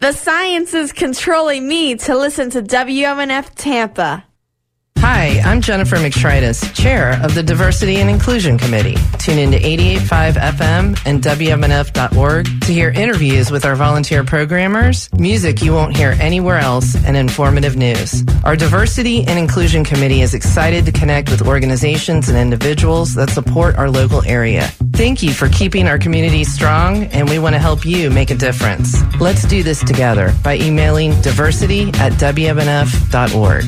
The science is controlling me to listen to WMNF Tampa. I'm Jennifer McStritus, Chair of the Diversity and Inclusion Committee. Tune in to 88.5 FM and WMNF.org to hear interviews with our volunteer programmers, music you won't hear anywhere else, and informative news. Our Diversity and Inclusion Committee is excited to connect with organizations and individuals that support our local area. Thank you for keeping our community strong, and we want to help you make a difference. Let's do this together by emailing diversity at WMNF.org.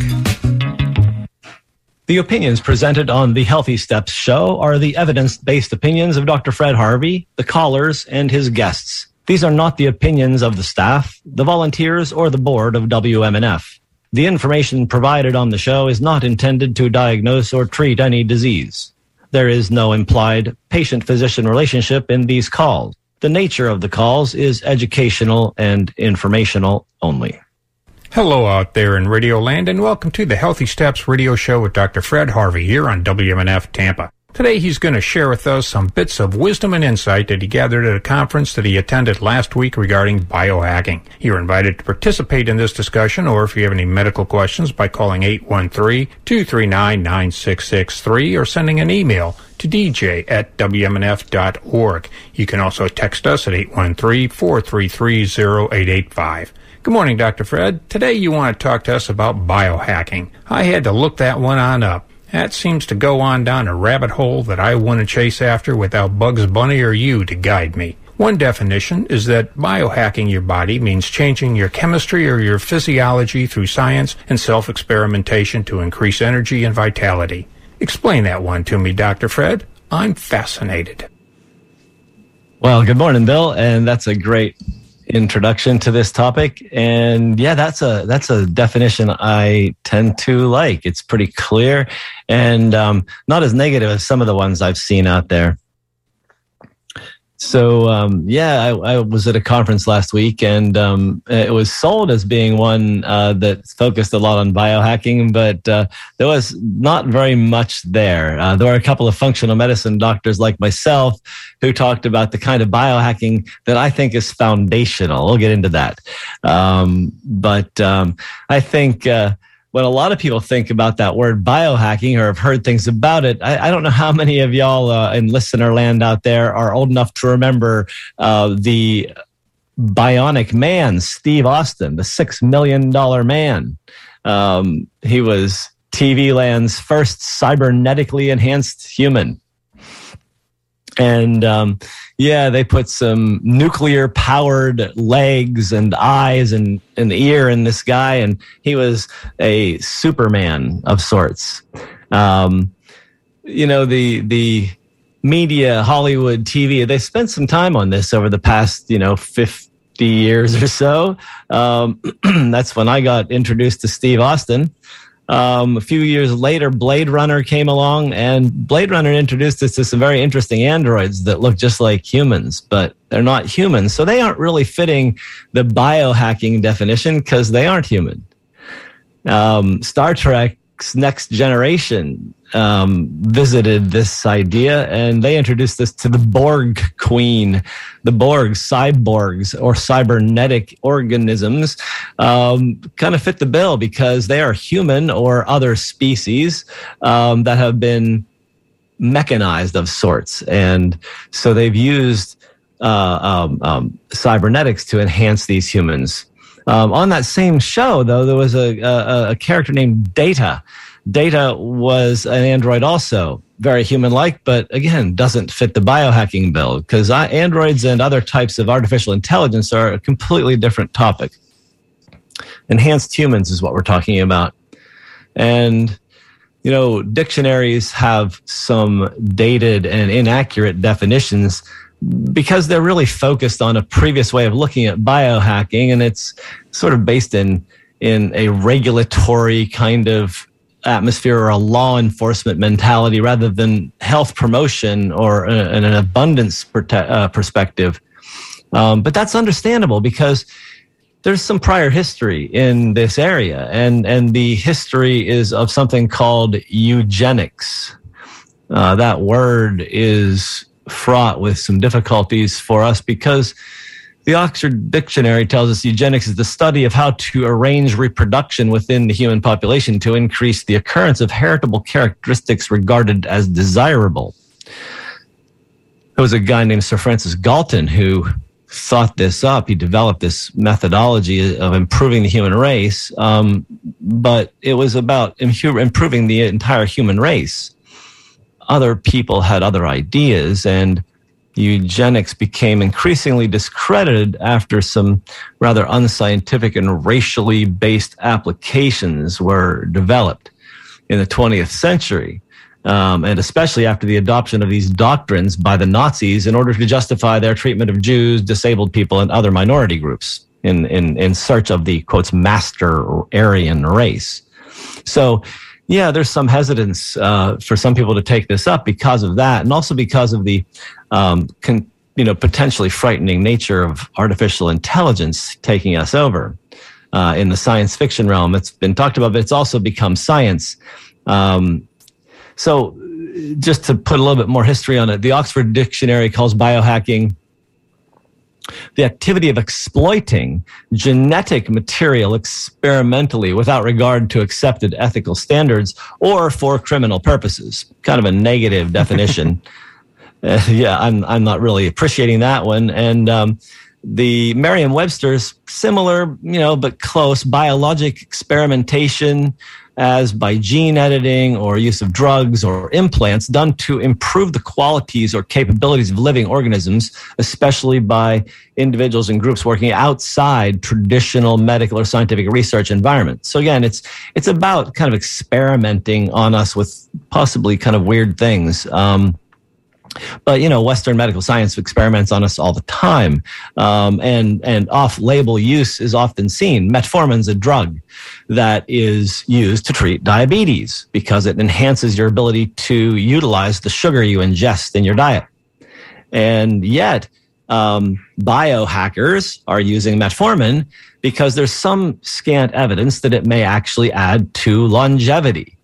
The opinions presented on the Healthy Steps show are the evidence based opinions of Dr. Fred Harvey, the callers, and his guests. These are not the opinions of the staff, the volunteers, or the board of WMNF. The information provided on the show is not intended to diagnose or treat any disease. There is no implied patient physician relationship in these calls. The nature of the calls is educational and informational only. Hello out there in Radio Land and welcome to the Healthy Steps radio show with Dr. Fred Harvey here on WMNF Tampa. Today he's going to share with us some bits of wisdom and insight that he gathered at a conference that he attended last week regarding biohacking. You're invited to participate in this discussion or if you have any medical questions by calling 813-239-9663 or sending an email to dj at wmnf.org. You can also text us at 813-433-0885. Good morning, Dr. Fred. Today you want to talk to us about biohacking. I had to look that one on up. That seems to go on down a rabbit hole that I want to chase after without Bugs Bunny or you to guide me. One definition is that biohacking your body means changing your chemistry or your physiology through science and self experimentation to increase energy and vitality. Explain that one to me, Dr. Fred. I'm fascinated. Well, good morning, Bill. And that's a great introduction to this topic. And yeah that's a that's a definition i tend to like. It's pretty clear and um, not as negative as some of the ones i've seen out there so um, yeah, I, I, was at a conference last week, and um, it was sold as being one uh, that focused a lot on biohacking, but uh, there was not very much there. Uh, there were a couple of functional medicine doctors like myself who talked about the kind of biohacking that I think is foundational. We'll get into that, um, but um, I think uh, when a lot of people think about that word biohacking or have heard things about it, I, I don't know how many of y'all uh, in listener land out there are old enough to remember uh, the bionic man, Steve Austin, the six million dollar man. Um, he was TV land's first cybernetically enhanced human. And um, yeah, they put some nuclear powered legs and eyes and an ear in this guy, and he was a Superman of sorts. Um, you know, the the media, Hollywood, TV, they spent some time on this over the past, you know, 50 years or so. Um, that's when I got introduced to Steve Austin. Um, a few years later, Blade Runner came along, and Blade Runner introduced us to some very interesting androids that look just like humans, but they're not humans. So they aren't really fitting the biohacking definition because they aren't human. Um, Star Trek's Next Generation um, visited this idea and they introduced this to the Borg Queen, the Borg cyborgs or cybernetic organisms, um, kind of fit the bill because they are human or other species um, that have been mechanized of sorts. And so they've used uh, um, um, cybernetics to enhance these humans. Um, on that same show, though, there was a, a, a character named Data Data was an android also, very human like, but again, doesn't fit the biohacking bill because androids and other types of artificial intelligence are a completely different topic. Enhanced humans is what we're talking about. And, you know, dictionaries have some dated and inaccurate definitions because they're really focused on a previous way of looking at biohacking and it's sort of based in in a regulatory kind of atmosphere or a law enforcement mentality rather than health promotion or a, an abundance prote- uh, perspective. Um, but that's understandable because there's some prior history in this area, and and the history is of something called eugenics. Uh, that word is fraught with some difficulties for us because The Oxford Dictionary tells us eugenics is the study of how to arrange reproduction within the human population to increase the occurrence of heritable characteristics regarded as desirable. There was a guy named Sir Francis Galton who thought this up. He developed this methodology of improving the human race, um, but it was about improving the entire human race. Other people had other ideas, and eugenics became increasingly discredited after some rather unscientific and racially based applications were developed in the 20th century. Um, and especially after the adoption of these doctrines by the Nazis in order to justify their treatment of Jews, disabled people, and other minority groups in, in, in search of the quotes master Aryan race. So, yeah, there's some hesitance uh, for some people to take this up because of that, and also because of the um, con- you know potentially frightening nature of artificial intelligence taking us over uh, in the science fiction realm. It's been talked about, but it's also become science. Um, so, just to put a little bit more history on it, the Oxford Dictionary calls biohacking the activity of exploiting genetic material experimentally without regard to accepted ethical standards or for criminal purposes. Kind of a negative definition. uh, yeah, I'm I'm not really appreciating that one. And um, the Merriam-Webster's similar, you know, but close. Biologic experimentation, as by gene editing or use of drugs or implants done to improve the qualities or capabilities of living organisms, especially by individuals and groups working outside traditional medical or scientific research environments. So again, it's it's about kind of experimenting on us with possibly kind of weird things. Um, but you know, Western medical science experiments on us all the time, um, and and off-label use is often seen. Metformin's a drug that is used to treat diabetes because it enhances your ability to utilize the sugar you ingest in your diet, and yet um, biohackers are using metformin because there's some scant evidence that it may actually add to longevity.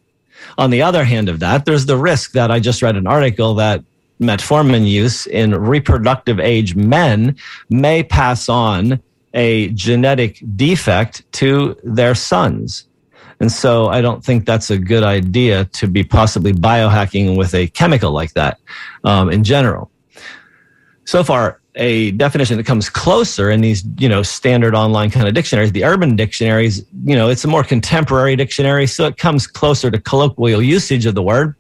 On the other hand of that, there's the risk that I just read an article that metformin use in reproductive age men may pass on a genetic defect to their sons. And so I don't think that's a good idea to be possibly biohacking with a chemical like that um, in general. So far, a definition that comes closer in these, you know, standard online kind of dictionaries, the urban dictionaries, you know, it's a more contemporary dictionary, so it comes closer to colloquial usage of the word.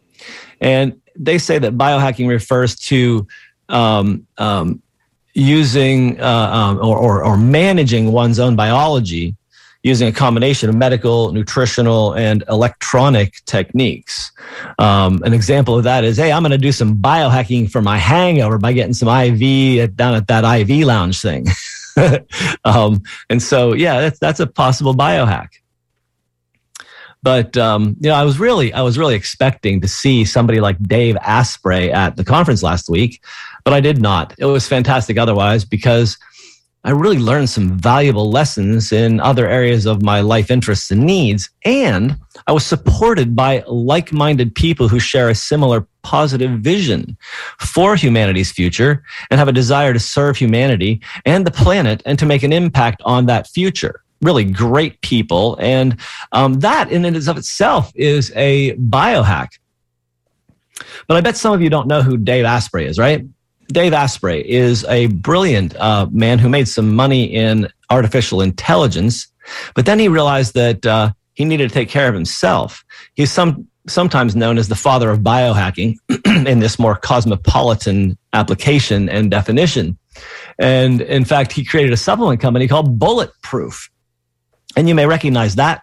And they say that biohacking refers to um, um, using uh, um, or, or, or managing one's own biology using a combination of medical, nutritional, and electronic techniques. Um, an example of that is, hey, I'm going to do some biohacking for my hangover by getting some IV down at that IV lounge thing. um, and so, yeah, that's that's a possible biohack. But um, you know, I was really, I was really expecting to see somebody like Dave Asprey at the conference last week, but I did not. It was fantastic otherwise because I really learned some valuable lessons in other areas of my life interests and needs, and I was supported by like-minded people who share a similar positive vision for humanity's future and have a desire to serve humanity and the planet and to make an impact on that future really great people. And um, that in and of itself is a biohack. But I bet some of you don't know who Dave Asprey is, right? Dave Asprey is a brilliant uh, man who made some money in artificial intelligence, but then he realized that uh, he needed to take care of himself. He's some sometimes known as the father of biohacking in this more cosmopolitan application and definition. And in fact, he created a supplement company called Bulletproof. And you may recognize that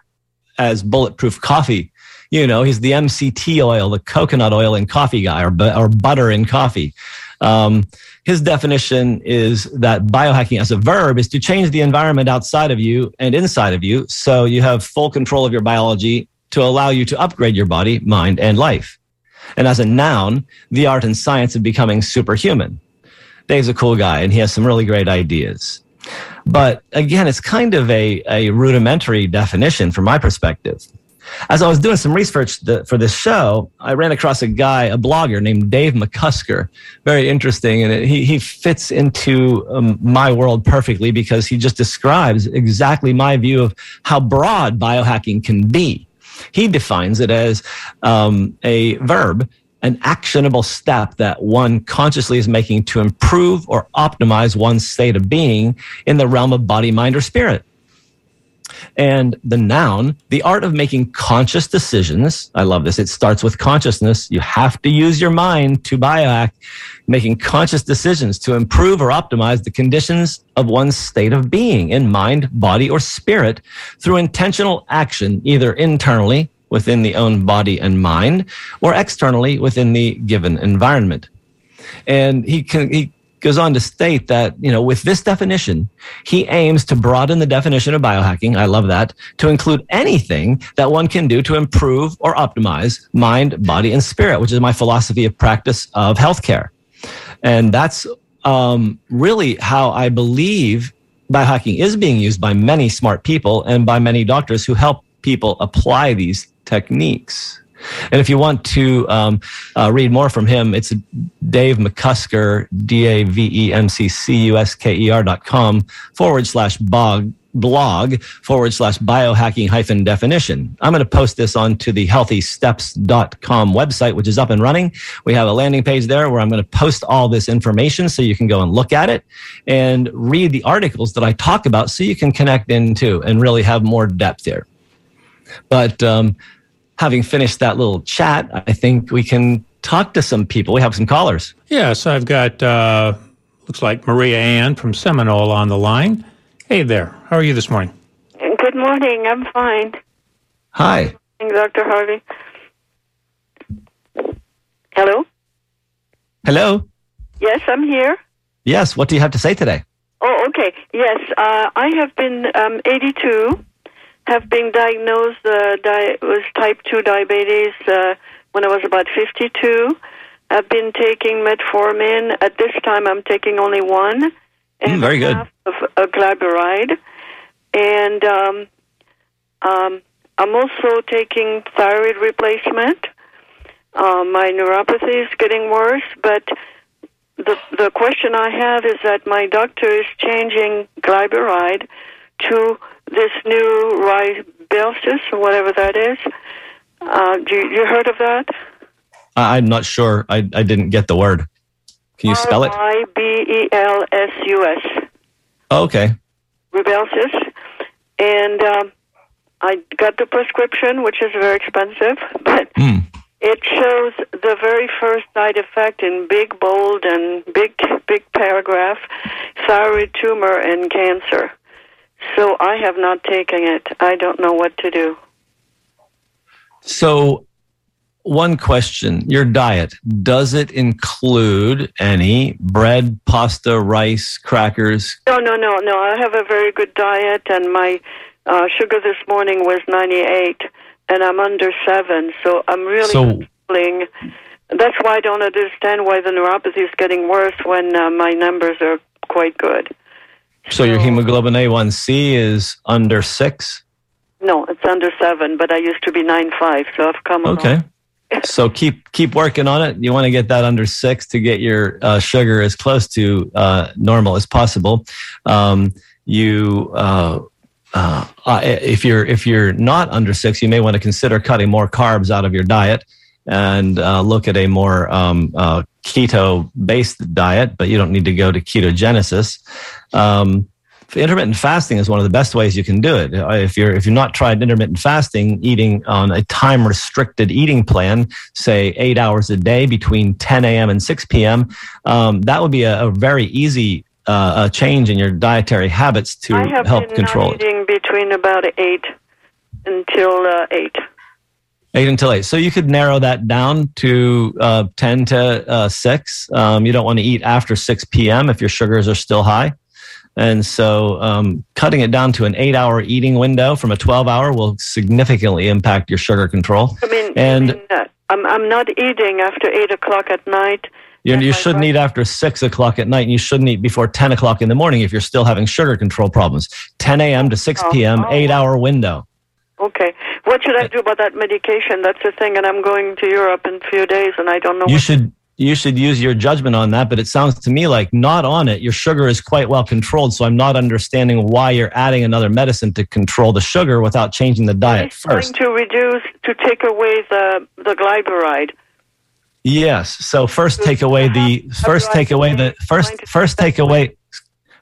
as bulletproof coffee. You know, he's the MCT oil, the coconut oil in coffee guy, or, or butter in coffee. Um, his definition is that biohacking as a verb is to change the environment outside of you and inside of you so you have full control of your biology to allow you to upgrade your body, mind, and life. And as a noun, the art and science of becoming superhuman. Dave's a cool guy and he has some really great ideas. But again, it's kind of a, a rudimentary definition from my perspective. As I was doing some research for this show, I ran across a guy, a blogger named Dave McCusker. Very interesting. And he, he fits into um, my world perfectly because he just describes exactly my view of how broad biohacking can be. He defines it as um, a verb an actionable step that one consciously is making to improve or optimize one's state of being in the realm of body, mind, or spirit. And the noun, the art of making conscious decisions. I love this. It starts with consciousness. You have to use your mind to biohack, making conscious decisions to improve or optimize the conditions of one's state of being in mind, body, or spirit through intentional action, either internally within the own body and mind or externally within the given environment. And he, can, he goes on to state that, you know, with this definition, he aims to broaden the definition of biohacking. I love that to include anything that one can do to improve or optimize mind, body, and spirit, which is my philosophy of practice of healthcare. And that's um, really how I believe biohacking is being used by many smart people and by many doctors who help people apply these techniques. And if you want to um, uh, read more from him, it's Dave McCusker, D A V E M C C U S K E R dot com forward slash blog blog forward slash biohacking hyphen definition. I'm going to post this onto the healthysteps.com website, which is up and running. We have a landing page there where I'm going to post all this information so you can go and look at it and read the articles that I talk about so you can connect into and really have more depth here. But um, having finished that little chat, I think we can talk to some people. We have some callers. Yes, I've got, uh, looks like Maria Ann from Seminole on the line. Hey there. How are you this morning? Good morning. I'm fine. Hi. Dr. Harvey. Hello? Hello. Yes, I'm here. Yes. What do you have to say today? Oh, okay. Yes, uh, I have been um, 82 have been diagnosed uh, di- with type 2 diabetes uh, when I was about 52. I've been taking metformin. At this time, I'm taking only one. Mm, very good. Of a. And um, um, I'm also taking thyroid replacement. Uh, my neuropathy is getting worse, but the the question I have is that my doctor is changing glyburide to this new Rybelsus or whatever that is. Uh, you, you heard of that? I'm not sure. I, I didn't get the word. Can you spell it? I B E L S U S. okay. Rybelsus. And um, I got the prescription, which is very expensive, but Mm. it shows the very first side effect in big, bold, and big, big paragraph thyroid tumor and cancer. So I have not taken it. I don't know what to do. So, one question your diet, does it include any bread, pasta, rice, crackers? No, no, no, no. I have a very good diet, and my uh, sugar this morning was 98, and I'm under 7, so I'm really So- struggling. That's why I don't understand why the neuropathy is getting worse when uh, my numbers are quite good. So, your hemoglobin A1C is under six? No, it's under 7, but I used to be nine five, so I've come along. Okay. So keep keep working on it. You want to get that under six to get your uh, sugar as close to uh, normal as possible. Um, you uh, uh, uh, if you're if you're not under six, you may want to consider cutting more carbs out of your diet and uh, look at a more um, uh, keto based diet. But you don't need to go to ketogenesis. Um, intermittent fasting is one of the best ways you can do it. Uh, If you're if you've not tried intermittent fasting, eating on a time restricted eating plan, say eight hours a day between 10 a.m. and 6 p.m., um, that would be a, a very easy uh, a change in your dietary habits to I have help been control it. eating between about 8 until uh, 8. Eight until eight. So you could narrow that down to uh, 10 to uh, 6. Um, you don't want to eat after 6 p.m. if your sugars are still high. And so um, cutting it down to an eight hour eating window from a 12 hour will significantly impact your sugar control. I mean, And- I mean, uh, I'm, I'm not eating after 8 o'clock at night. You, you shouldn't eat after 6 o'clock at night, and you shouldn't eat before 10 o'clock in the morning if you're still having sugar control problems. 10 a.m. to 6 Oh, p.m., oh. eight hour window. Okay. What should I do about that medication? That's the thing, and I'm going to Europe in a few days, and I don't know. You should you should use your judgment on that, but it sounds to me like not on it. Your sugar is quite well controlled, so I'm not understanding why you're adding another medicine to control the sugar without changing the diet trying first. to reduce to take away the the glyburide. Yes. So first take away the first take away the first first take away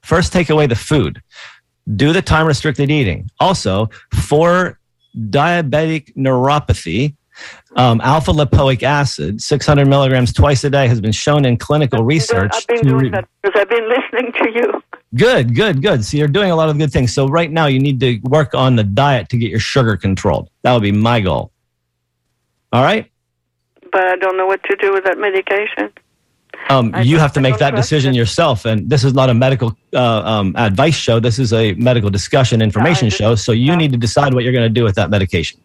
first take away the food. Do the time restricted eating. Also, for diabetic neuropathy, um, alpha lipoic acid, 600 milligrams twice a day, has been shown in clinical research. I've been to doing that because I've been listening to you. Good, good, good. So you're doing a lot of good things. So right now you need to work on the diet to get your sugar controlled. That would be my goal. All right. But I don't know what to do with that medication. Um, you have to make that trust decision it. yourself. And this is not a medical uh, um, advice show. This is a medical discussion information just- show. So you yeah. need to decide what you're going to do with that medication.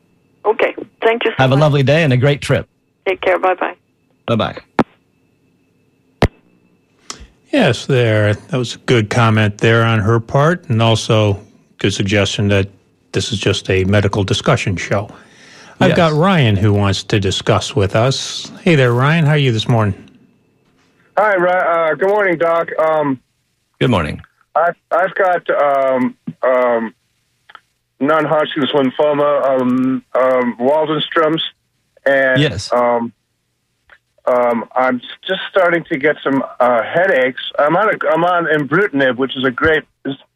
Okay. Thank you so Have a lovely day and a great trip. Take care. Bye bye. Bye bye. Yes, there. That was a good comment there on her part, and also good suggestion that this is just a medical discussion show. I've Yes. got Ryan who wants to discuss with us. Hey there, Ryan. How are you this morning? Hi, uh, good morning, Doc. Um, Good morning. I've, I've got um, um, non-Hodgkin's lymphoma, um, um, Waldenstrom's, and Yes. um, um, I'm just starting to get some uh, headaches. I'm on a, I'm on Ibrutinib, which is a great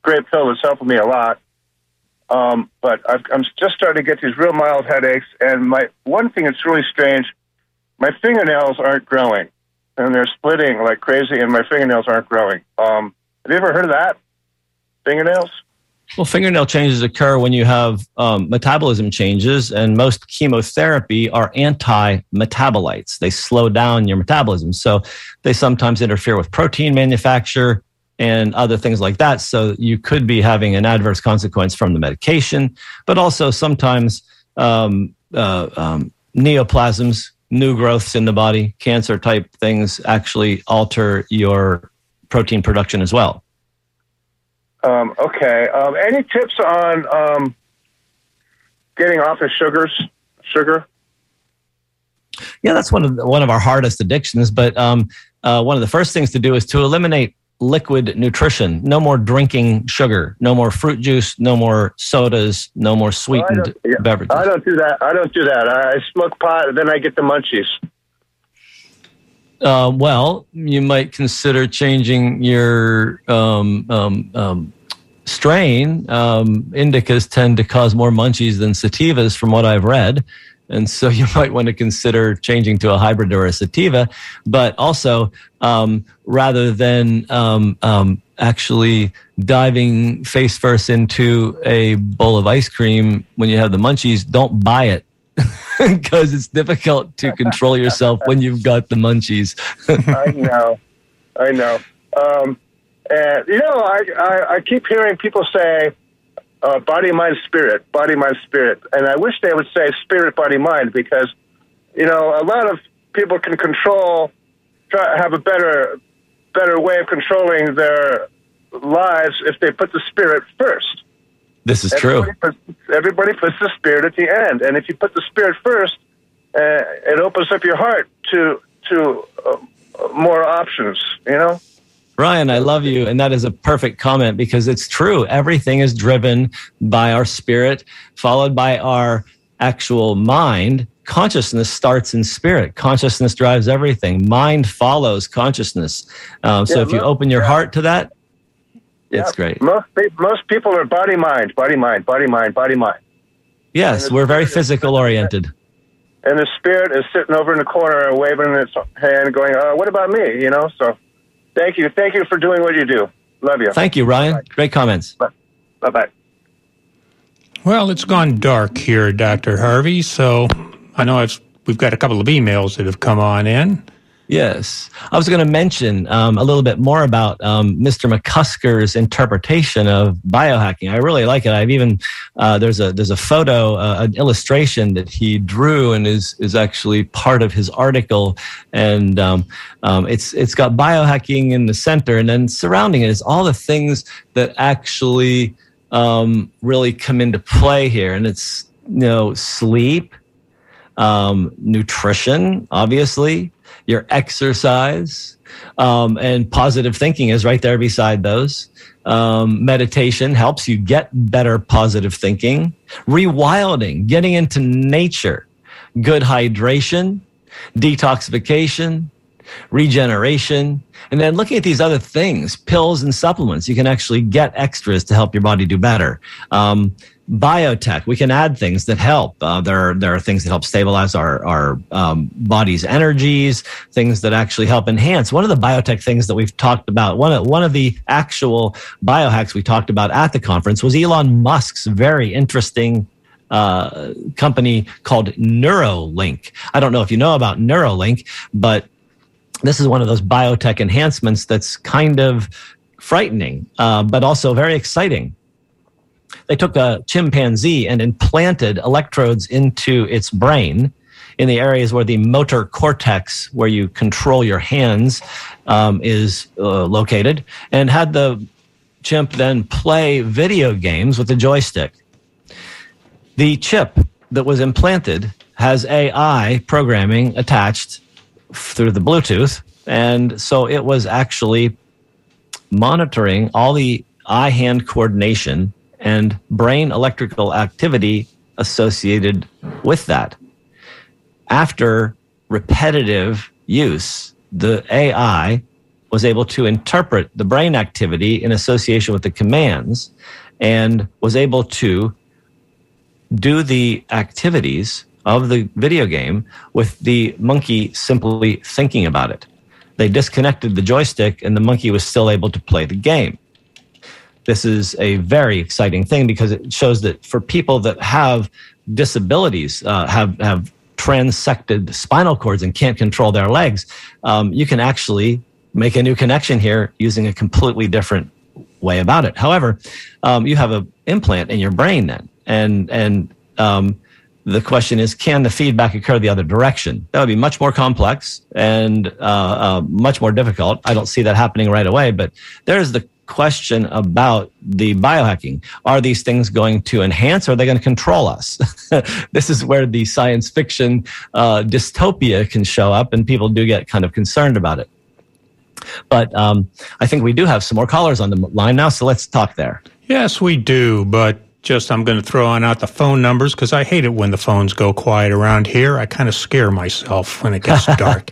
great pill that's helping me a lot. Um, but I've, I'm just starting to get these real mild headaches, and my one thing that's really strange, my fingernails aren't growing, and they're splitting like crazy, and my fingernails aren't growing. Um, have you ever heard of that? Fingernails? Well, fingernail changes occur when you have um, metabolism changes, and most chemotherapy are anti metabolites. They slow down your metabolism. So they sometimes interfere with protein manufacture and other things like that. So you could be having an adverse consequence from the medication, but also sometimes um, uh, um, neoplasms, new growths in the body, cancer type things actually alter your protein production as well. Um, okay. Um, any tips on um, getting off of sugars? Sugar? Yeah, that's one of the, one of our hardest addictions. But um, uh, one of the first things to do is to eliminate liquid nutrition. No more drinking sugar. No more fruit juice. No more sodas. No more sweetened don't- yeah, beverages. I don't do that. I don't do that. I, I smoke pot, and then I get the munchies. Uh, well, you might consider changing your um, um, um, strain. Um, indicas tend to cause more munchies than sativas, from what I've read. And so you might want to consider changing to a hybrid or a sativa. But also, um, rather than um, um, actually diving face first into a bowl of ice cream when you have the munchies, don't buy it because it's difficult to control yourself when you've got the munchies. I know. I know. Um, and you know, I, I, I keep hearing people say, uh, "Body, mind, spirit." Body, mind, spirit, and I wish they would say spirit, body, mind because you know a lot of people can control, try have a better, better way of controlling their lives if they put the spirit first. This is true. Everybody puts, everybody puts the spirit at the end, and if you put the spirit first, uh, it opens up your heart to to uh, more options. You know. Ryan, I love you. And that is a perfect comment because it's true. Everything is driven by our spirit, followed by our actual mind. Consciousness starts in spirit. Consciousness drives everything. Mind follows consciousness. Um, so Yeah, if you open your heart to that, it's Yeah. great. Most most people are body mind, body mind, body mind, body mind, Yes, we're very physical oriented. and the spirit is sitting over in the corner, waving its hand, going, uh, "What about me?" You know. So, thank you, thank you for doing what you do. Love you. Thank you, Ryan. Great comments. Bye bye. Well, it's gone dark here, Dr. Harvey, so I know I've, we've got a couple of emails that have come on in. Yes. I was going to mention um, a little bit more about um, Mr. McCusker's interpretation of biohacking. I really like it. I've even uh, there's a there's a photo, uh, an illustration that he drew and is is actually part of his article, and um, um, it's it's got biohacking in the center, and then surrounding it is all the things that actually um, really come into play here, and it's you know, sleep, um, nutrition, obviously, your exercise, um, and positive thinking is right there beside those. Um, meditation helps you get better positive thinking. Rewilding, getting into nature, good hydration, detoxification, regeneration, and then looking at these other things, pills and supplements. You can actually get extras to help your body do better. Um, biotech, we can add things that help. Uh, there, are, there are things that help stabilize our, our um, body's energies, things that actually help enhance. One of the biotech things that we've talked about, one of, one of the actual biohacks we talked about at the conference was Elon Musk's very interesting uh, company called Neuralink. I don't know if you know about Neuralink, but this is one of those biotech enhancements that's kind of frightening, uh, but also very exciting. They took a chimpanzee and implanted electrodes into its brain in the areas where the motor cortex, where you control your hands, um, is uh, located, and had the chimp then play video games with a joystick. The chip that was implanted has AI programming attached through the Bluetooth. And so it was actually monitoring all the eye hand coordination and brain electrical activity associated with that. After repetitive use, the AI was able to interpret the brain activity in association with the commands and was able to do the activities of the video game with the monkey simply thinking about it. They disconnected the joystick and the monkey was still able to play the game. This is a very exciting thing because it shows that for people that have disabilities, uh, have, have transected spinal cords and can't control their legs, um, you can actually make a new connection here using a completely different way about it. However, um, you have an implant in your brain then, and and um, the question is, can the feedback occur the other direction? That would be much more complex and uh, uh, much more difficult. I don't see that happening right away, but there's the question about the biohacking. Are these things going to enhance or are they going to control us? this is where the science fiction uh, dystopia can show up, and people do get kind of concerned about it. But um, I think we do have some more callers on the line now, so let's talk there. Yes, we do, but just I'm going to throw on out the phone numbers because I hate it when the phones go quiet around here. I kind of scare myself when it gets dark.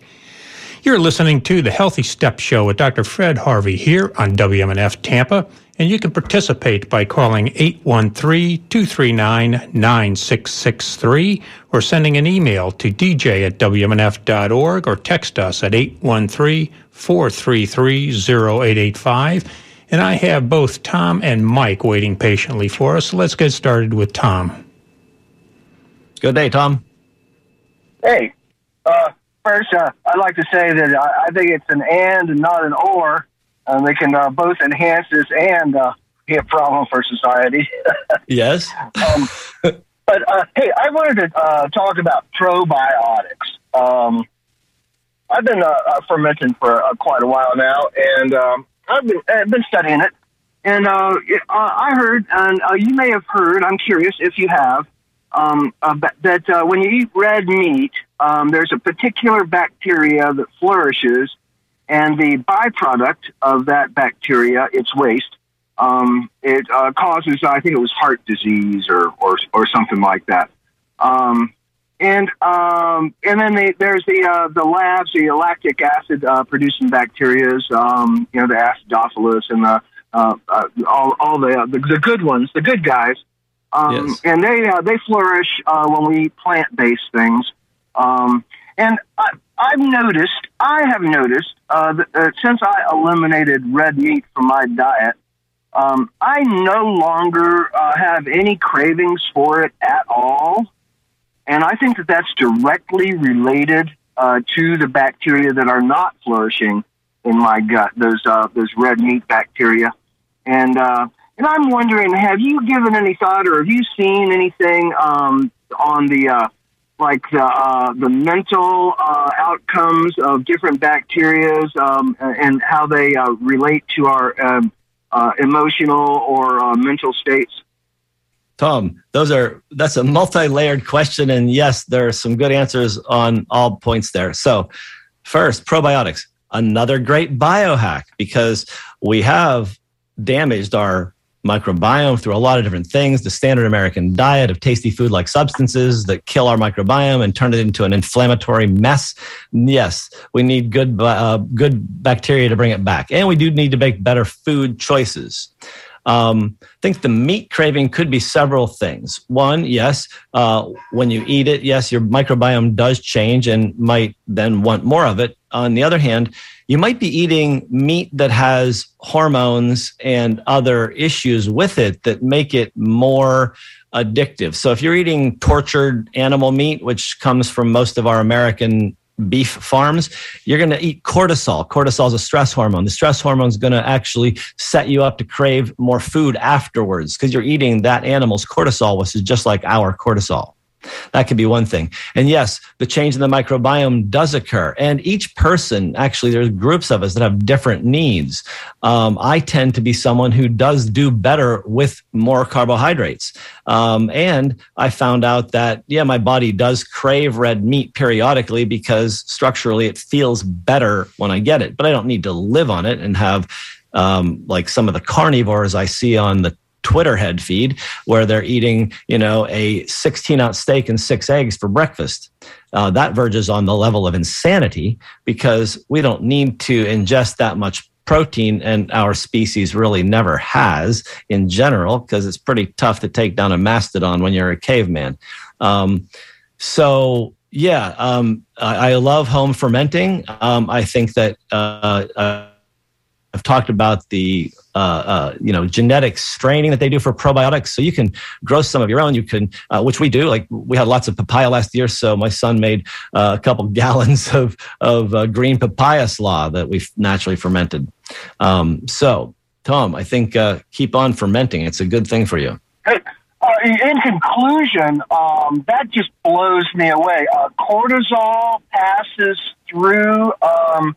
You're listening to the Healthy Step Show with Dr. Fred Harvey here on WMNF Tampa, and you can participate by calling 813-239-9663 or sending an email to dj at wmnf.org or text us at 813-433-0885 and I have both Tom and Mike waiting patiently for us. Let's get started with Tom. Good day, Tom. Hey, uh, first, uh, I'd like to say that I, I, think it's an and and not an or. and they can uh, both enhance this and uh, be a problem for society. yes. um, but uh, hey, I wanted to uh, talk about probiotics. Um, I've been fermenting for quite a while now, and um, I've been, I've been studying it, and uh, I heard, and uh, you may have heard. I'm curious if you have um, uh, that uh, when you eat red meat, um, there's a particular bacteria that flourishes, and the byproduct of that bacteria, its waste, um, it uh, causes, I think it was heart disease or or, or something like that. Um, and um, and then they, there's the uh, the labs, the lactic acid uh, producing bacterias, um, you know, the acidophilus and the uh, uh, all all the, the, the good ones, the good guys. Um, yes. And they uh, they flourish uh, when we eat plant based things. Um, and I, I've noticed, I have noticed uh, that uh, since I eliminated red meat from my diet, um, I no longer uh, have any cravings for it at all. And I think that that's directly related uh, to the bacteria that are not flourishing in my gut, those uh, those red meat bacteria. And uh, and I'm wondering, have you given any thought, or have you seen anything um, on the uh, like the uh, the mental uh, outcomes of different bacterias um, and how they uh, relate to our um, uh, emotional or uh, mental states? Tom, those are that's a multi-layered question, and yes, there are some good answers on all points there. So, first, probiotics, another great biohack because we have damaged our microbiome through a lot of different things. The standard American diet of tasty food like substances that kill our microbiome and turn it into an inflammatory mess. Yes, we need good uh, good bacteria to bring it back, and we do need to make better food choices. Um, I think the meat craving could be several things. One, yes, uh, when you eat it, yes, your microbiome does change and might then want more of it. On the other hand, you might be eating meat that has hormones and other issues with it that make it more addictive. So if you're eating tortured animal meat, which comes from most of our American beef farms, you're going to eat cortisol. Cortisol is a stress hormone. The stress hormone is going to actually set you up to crave more food afterwards because you're eating that animal's cortisol, which is just like our cortisol. That could be one thing. And yes, the change in the microbiome does occur. And each person, actually, there's groups of us that have different needs. Um, I tend to be someone who does do better with more carbohydrates. Um, and I found out that, yeah, my body does crave red meat periodically because structurally it feels better when I get it. But I don't need to live on it and have um, like some of the carnivores I see on the Twitter head feed where they're eating, you know, a 16 ounce steak and six eggs for breakfast. Uh, that verges on the level of insanity because we don't need to ingest that much protein and our species really never has in general because it's pretty tough to take down a mastodon when you're a caveman. Um, so yeah, um, I, I, love home fermenting. Um, I think that uh, uh, I've talked about the uh, uh, you know genetic straining that they do for probiotics. So you can grow some of your own. You can, uh, which we do. Like we had lots of papaya last year, so my son made uh, a couple gallons of of uh, green papaya slaw that we've naturally fermented. Um, so Tom, I think uh, keep on fermenting. It's a good thing for you. Hey. in conclusion, um, that just blows me away. cortisol passes through, um,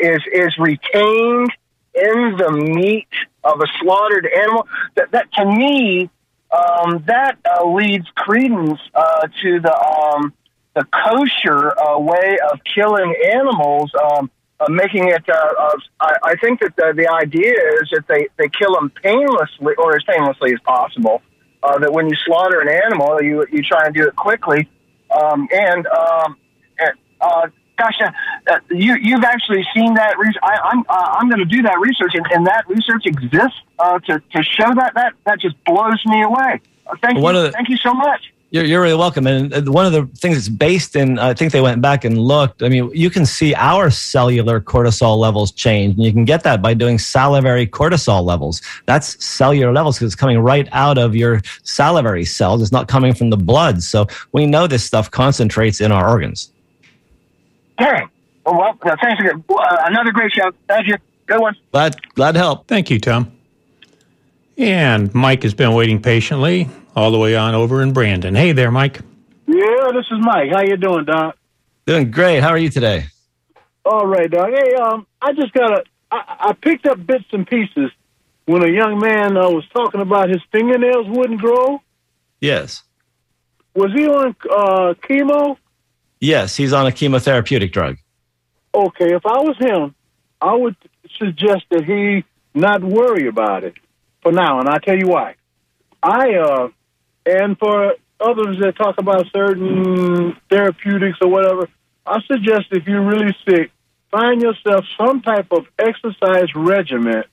is is retained in the meat of a slaughtered animal. That, that to me, um, that uh, leads credence uh, to the um, the kosher uh, way of killing animals, um, uh, making it. Uh, I, I, think that the, the, idea is that they, they kill them painlessly, or as painlessly as possible. Uh, that when you slaughter an animal, you you try and do it quickly, um, and, um, and gosh, uh, you you've actually seen that. Re- I, I'm, uh, I'm going to do that research, and, and that research exists uh, to to show that that that just blows me away. Uh, thank one you, the, thank you so much. You're, you're really welcome. And one of the things it's based in, I think they went back and looked. I mean, you can see our cellular cortisol levels change, and you can get that by doing salivary cortisol levels. That's cellular levels because it's coming right out of your salivary cells. It's not coming from the blood. So we know this stuff concentrates in our organs. Dang. Well, well uh, thanks again. Uh, another great show. Thank you. Good one. Glad, glad to help. Thank you, Tom. And Mike has been waiting patiently all the way on over in Brandon. Hey there, Mike. Yeah, this is Mike. How you doing, Doc? Doing great. How are you today? All right, Doc. Hey, um, I just got a. I, I picked up bits and pieces when a young man uh, was talking about his fingernails wouldn't grow. Yes. Was he on uh, chemo? Yes, he's on a chemotherapeutic drug. Okay, if I was him, I would suggest that he not worry about it for now, and I'll tell you why. I uh, and for others that talk about certain therapeutics or whatever, I suggest if you're really sick, find yourself some type of exercise regimen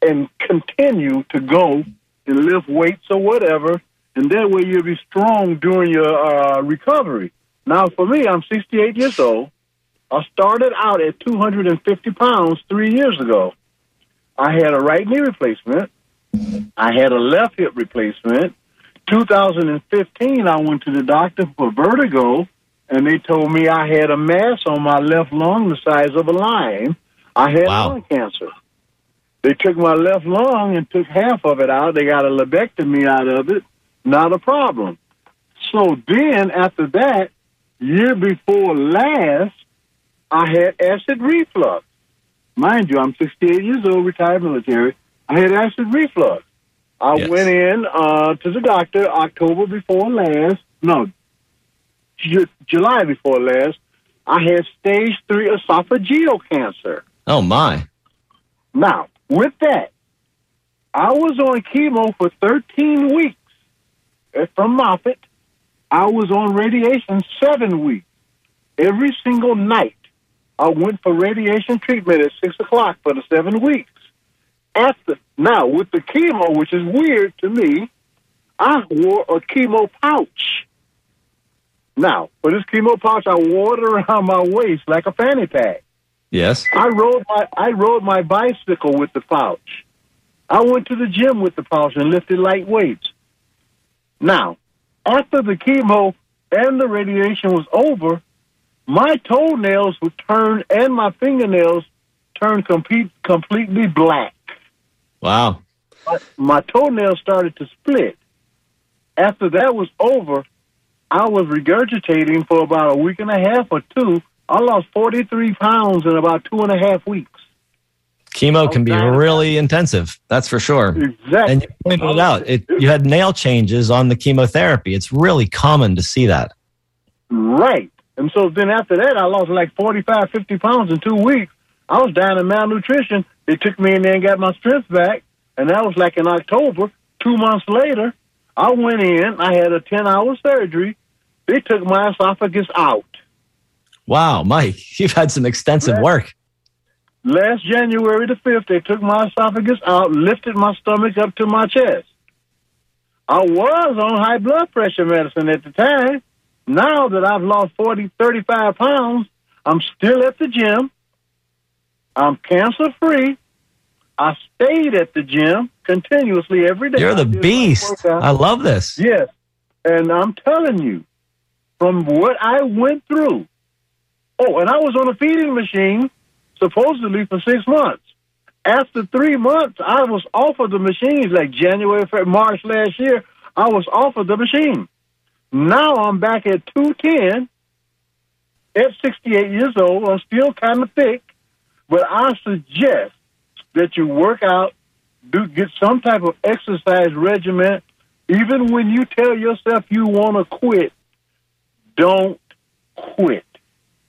and continue to go and lift weights or whatever, and that way you'll be strong during your uh, recovery. Now, for me, I'm 68 years old. I started out at 250 pounds three years ago. I had a right knee replacement. I had a left hip replacement. 2015, I went to the doctor for vertigo, and they told me I had a mass on my left lung the size of a lime. I had wow. lung cancer. They took my left lung and took half of it out. They got a lobectomy out of it. Not a problem. So then, after that, year before last, I had acid reflux. Mind you, I'm 68 years old, retired military. I had acid reflux. I Yes. went in uh, to the doctor October before last. No, Ju- July before last. I had stage three esophageal cancer. Oh my. Now, with that, I was on chemo for 13 weeks uh, from Moffitt. I was on radiation seven weeks. Every single night, I went for radiation treatment at six o'clock for the seven weeks. After now, with the chemo, which is weird to me, I wore a chemo pouch. Now, for this chemo pouch, I wore it around my waist like a fanny pack. Yes. I rode my I rode my bicycle with the pouch. I went to the gym with the pouch and lifted light weights. Now, after the chemo and the radiation was over, my toenails would turn and my fingernails turned complete, completely black. Wow. My, my toenails started to split. After that was over, I was regurgitating for about a week and a half or two. I lost 43 pounds in about two and a half weeks. Chemo can be Okay. really intensive. That's for sure. Exactly. And you pointed it out. It, you had nail changes on the chemotherapy. It's really common to see that. Right. And so then after that, I lost like 45, 50 pounds in two weeks. I was dying of malnutrition. They took me in there and got my strength back. And that was like in October. Two months later, I went in. I had a 10 hour surgery. They took my esophagus out. Wow, Mike, you've had some extensive work. Last January the 5th, they took my esophagus out, lifted my stomach up to my chest. I was on high blood pressure medicine at the time. Now that I've lost 40, 35 pounds, I'm still at the gym. I'm cancer free. I stayed at the gym continuously every day. You're the beast. I love this. Yes. And I'm telling you, from what I went through, oh, and I was on a feeding machine supposedly for six months. After three months, I was off of the machines like January, February, March last year. I was off of the machine. Now I'm back at 210 at 68 years old. I'm still kind of thick, but I suggest that you work out, do get some type of exercise regimen. Even when you tell yourself you want to quit, don't quit.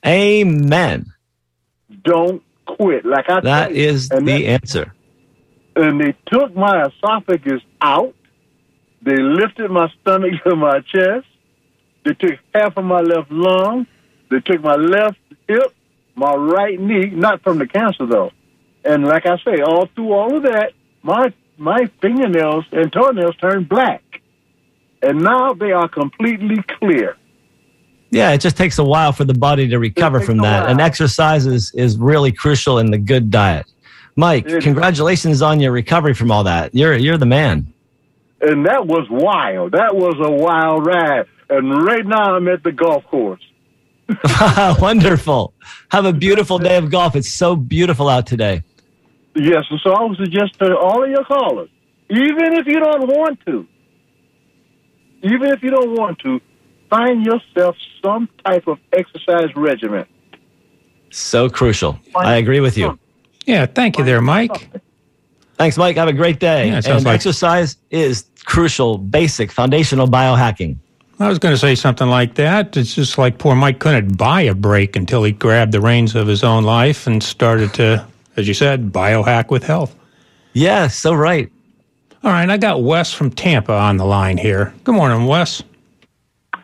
Amen. Don't quit. Like I That you, is the that- answer. and they took my esophagus out. They lifted my stomach to my chest. They took half of my left lung. They took my left hip, my right knee, not from the cancer though. And like I say, all through all of that, my my fingernails and toenails turned black. And now they are completely clear. Yeah, it just takes a while for the body to recover from that. And exercise is, is really crucial in the good diet. Mike, It- congratulations on your recovery from all that. You're you're the man. And that was wild. That was a wild ride. And right now I'm at the golf course. Wonderful. Have a beautiful day of golf. It's so beautiful out today. Yes, and so I would suggest to all of your callers, even if you don't want to, even if you don't want to, find yourself some type of exercise regimen. So crucial. I agree with you. Yeah, thank you there, Mike. Thanks, Mike. Have a great day. Yeah, and like- exercise is crucial, basic, foundational biohacking. I was going to say something like that. It's just like poor Mike couldn't buy a break until he grabbed the reins of his own life and started to, as you said, biohack with health. Yeah, so right. All right, I got Wes from Tampa on the line here. Good morning, Wes.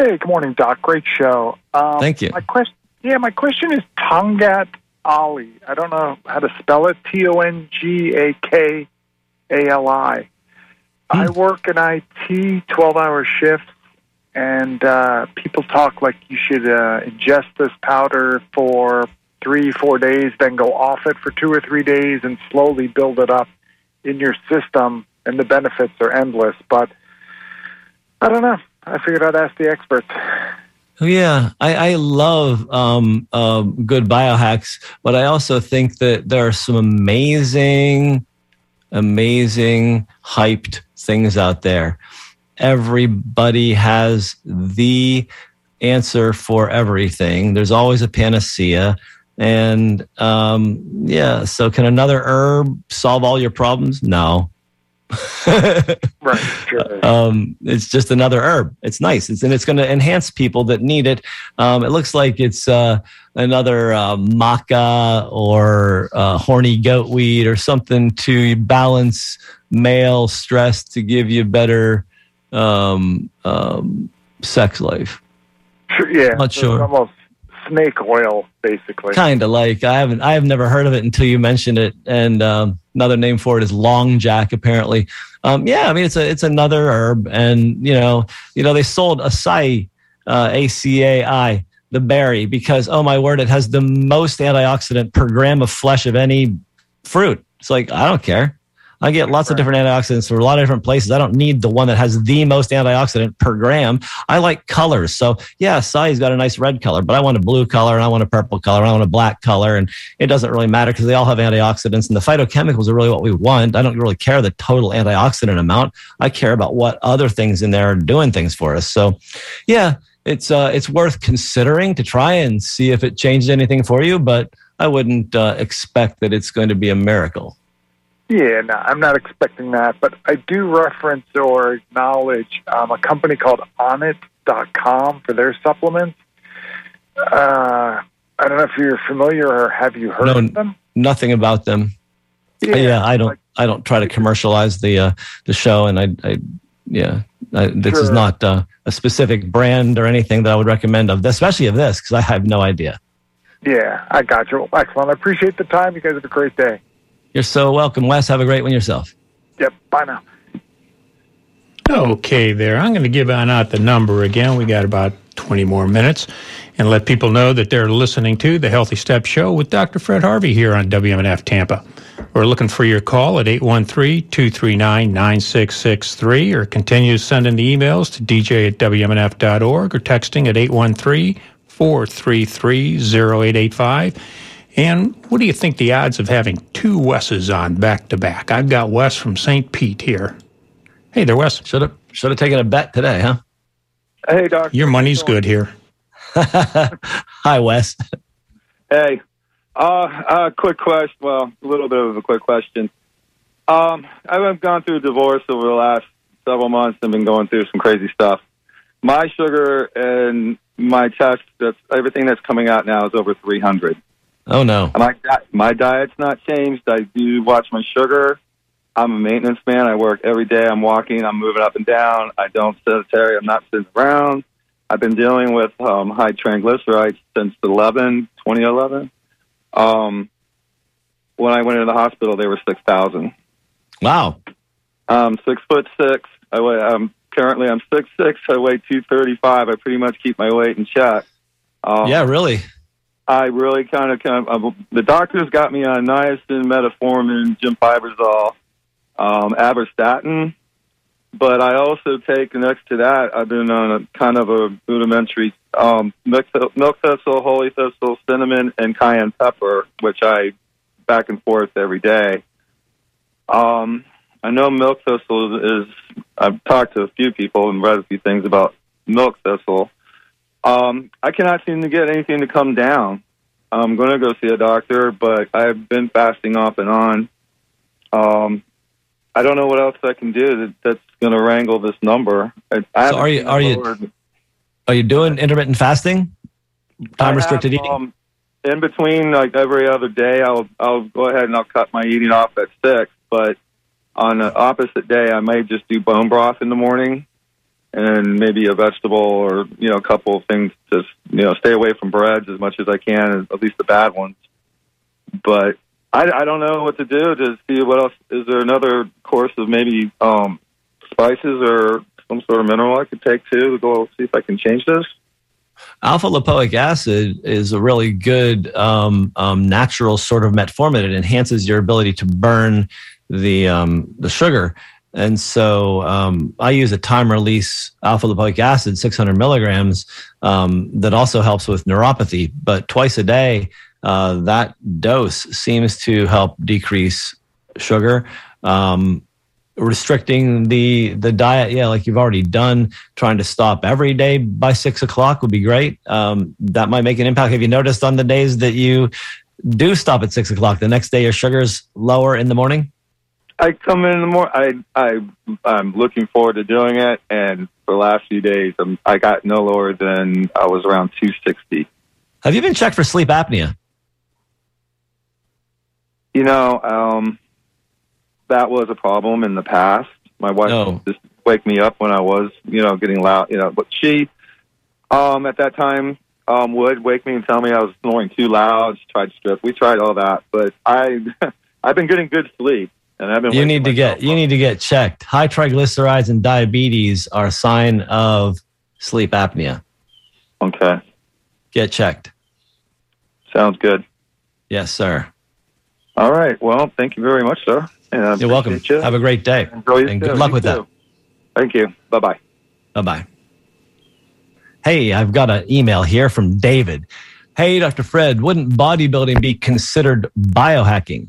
Hey, good morning, Doc. Great show. Um, Thank you. My question, yeah, my question is Tongkat Ali. I don't know how to spell it. T O N G A K A L I. I Hmm. work an IT twelve-hour shift, and uh, people talk like you should uh, ingest this powder for three, four days, then go off it for two or three days, and slowly build it up in your system. And the benefits are endless, but I don't know. I figured I'd ask the experts. Yeah, I, I love um, uh, good biohacks, but I also think that there are some amazing, amazing, hyped things out there. Everybody has the answer for everything. There's always a panacea. And um, yeah, so can another herb solve all your problems? No. right. Sure. um, it's just another herb. It's nice. It's and it's going to enhance people that need it. Um, it looks like it's uh, another uh, maca or uh, horny goatweed or something to balance male stress to give you better um, um, sex life. Sure, yeah. Not so sure. Almost snake oil, basically. Kind of like I haven't I have never heard of it until you mentioned it, and um, another name for it is long jack. Apparently, um, yeah. I mean, it's a it's another herb, and you know, you know, they sold acai, uh, A C A I, the berry, because oh my word, it has the most antioxidant per gram of flesh of any fruit. It's like I don't care. I get lots of different antioxidants from a lot of different places. I don't need the one that has the most antioxidant per gram. I like colors. So yeah, acai's got a nice red color, but I want a blue color and I want a purple color and I want a black color. And it doesn't really matter because they all have antioxidants and the phytochemicals are really what we want. I don't really care the total antioxidant amount. I care about what other things in there are doing things for us. So yeah, it's, uh, it's worth considering to try and see if it changes anything for you, but I wouldn't uh, expect that it's going to be a miracle. Yeah, no, I'm not expecting that, but I do reference or acknowledge um, a company called Onnit.com for their supplements. Uh, I don't know if you're familiar or have you heard No, of them? Nothing about them. Yeah, I don't. I don't try to commercialize the uh, the show, and I, I yeah, I, this is not uh, a specific brand or anything that I would recommend of, especially of this, because I have no idea. Yeah, I got you. Excellent. I appreciate the time. You guys have a great day. You're so welcome, Wes. Have a great one yourself. Yep. Bye now. Okay, there. I'm going to give on out the number again. We got about 20 more minutes and let people know that they're listening to the Healthy Step Show with Dr. Fred Harvey here on WMNF Tampa. We're looking for your call at 813-239-9663 or continue sending the emails to dj at WMNF.org or texting at 813-433-0885. And what do you think the odds of having two Wes's on back to back? I've got Wes from St. Pete here. Hey there, Wes. Should have should have taken a bet today, huh? Hey, Doc. Your money's good here. Hi, Wes. Hey, uh, uh, quick question. Well, a little bit of a quick question. Um, I've gone through a divorce over the last several months and been going through some crazy stuff. My sugar and my test, that's everything that's coming out now is over 300. Oh no. My my diet's not changed. I do watch my sugar. I'm a maintenance man. I work every day. I'm walking. I'm moving up and down. I don't sedentary. I'm not sitting around. I've been dealing with um, high triglycerides since 11, 2011. Um, when I went into the hospital, they were 6,000. Wow. I'm six foot six. I weigh, um, currently I'm six six. I weigh 235. I pretty much keep my weight in check. Um, Yeah, really. I really kind of, kind of uh, the doctors got me on niacin, metformin, gemfibrozil, um, aberstatin, but I also take next to that. I've been on a kind of a rudimentary um, milk, milk thistle, holy thistle, cinnamon, and cayenne pepper, which I back and forth every day. Um, I know milk thistle is. I've talked to a few people and read a few things about milk thistle. Um, I cannot seem to get anything to come down. I'm going to go see a doctor, but I've been fasting off and on. Um, I don't know what else I can do that, that's going to wrangle this number. I, I So are you are you are you doing intermittent fasting? Time restricted eating. Um, in between, like every other day, I'll I'll go ahead and I'll cut my eating off at six. But on the opposite day, I may just do bone broth in the morning, and maybe a vegetable or you know a couple of things. Just you know, stay away from breads as much as I can, at least the bad ones. But I, I don't know what to do to see what else. Is there another course of maybe um, spices or some sort of mineral I could take too to go see if I can change this? Alpha lipoic acid is a really good um, um, natural sort of metformin. It enhances your ability to burn the um, the sugar, and so um, I use a time release alpha lipoic acid, 600 milligrams, um, that also helps with neuropathy. But twice a day, uh, that dose seems to help decrease sugar. Um, restricting the the diet yeah like you've already done trying to stop every day by six o'clock would be great um, that might make an impact have you noticed on the days that you do stop at six o'clock the next day your sugar's lower in the morning I come in the morning. I I I'm looking forward to doing it, and for the last few days, I'm, I got no lower than I was around 260. Have you been checked for sleep apnea? You know, um, that was a problem in the past. My wife No. just wake me up when I was, you know, getting loud. You know, but she, um, at that time, um, would wake me and tell me I was snoring too loud. She tried to strip. We tried all that, but I, I've been getting good sleep, and I've been. You need to get you need to get checked. High triglycerides and diabetes are a sign of sleep apnea. Okay, Get checked. sounds good. Yes, sir. All right. Well, thank you very much, sir. You're welcome. you. Have a great day. Enjoy and good luck You with that. Thank you. Bye bye. Bye bye. Hey, I've got an email here from David. Hey, Dr. Fred, wouldn't bodybuilding be considered biohacking?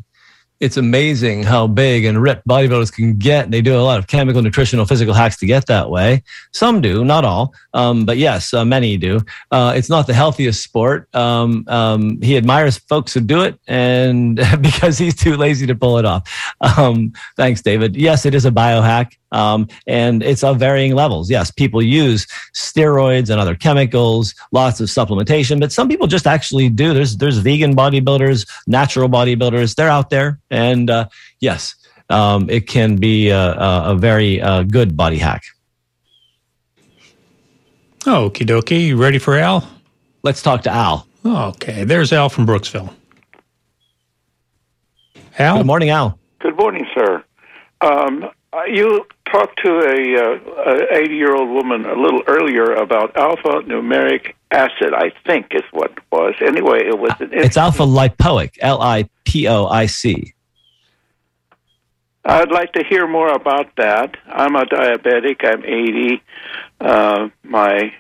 It's amazing how big and ripped bodybuilders can get. They do a lot of chemical, nutritional, physical hacks to get that way. Some do, not all, um, but yes, uh, many do. Uh, it's not the healthiest sport. Um, um, he admires folks who do it, and because he's too lazy to pull it off. Um, thanks, David. Yes, it is a biohack. Um, and it's of varying levels. Yes, people use steroids and other chemicals, lots of supplementation, but some people just actually do. There's there's vegan bodybuilders, natural bodybuilders. They're out there, and uh, yes, um, it can be a, a, a very uh, good body hack. Okie dokie. You ready for Al? Let's talk to Al. Okay, there's Al from Brooksville. Al? Good morning, Al. Good morning, sir. Um, uh, you talked to a 80 year old woman a little earlier about alpha numeric acid, I think is what it was. Anyway, it was an It's alpha lipoic, L I P O I C. I'd like to hear more about that. I'm a diabetic. I'm 80. Uh, my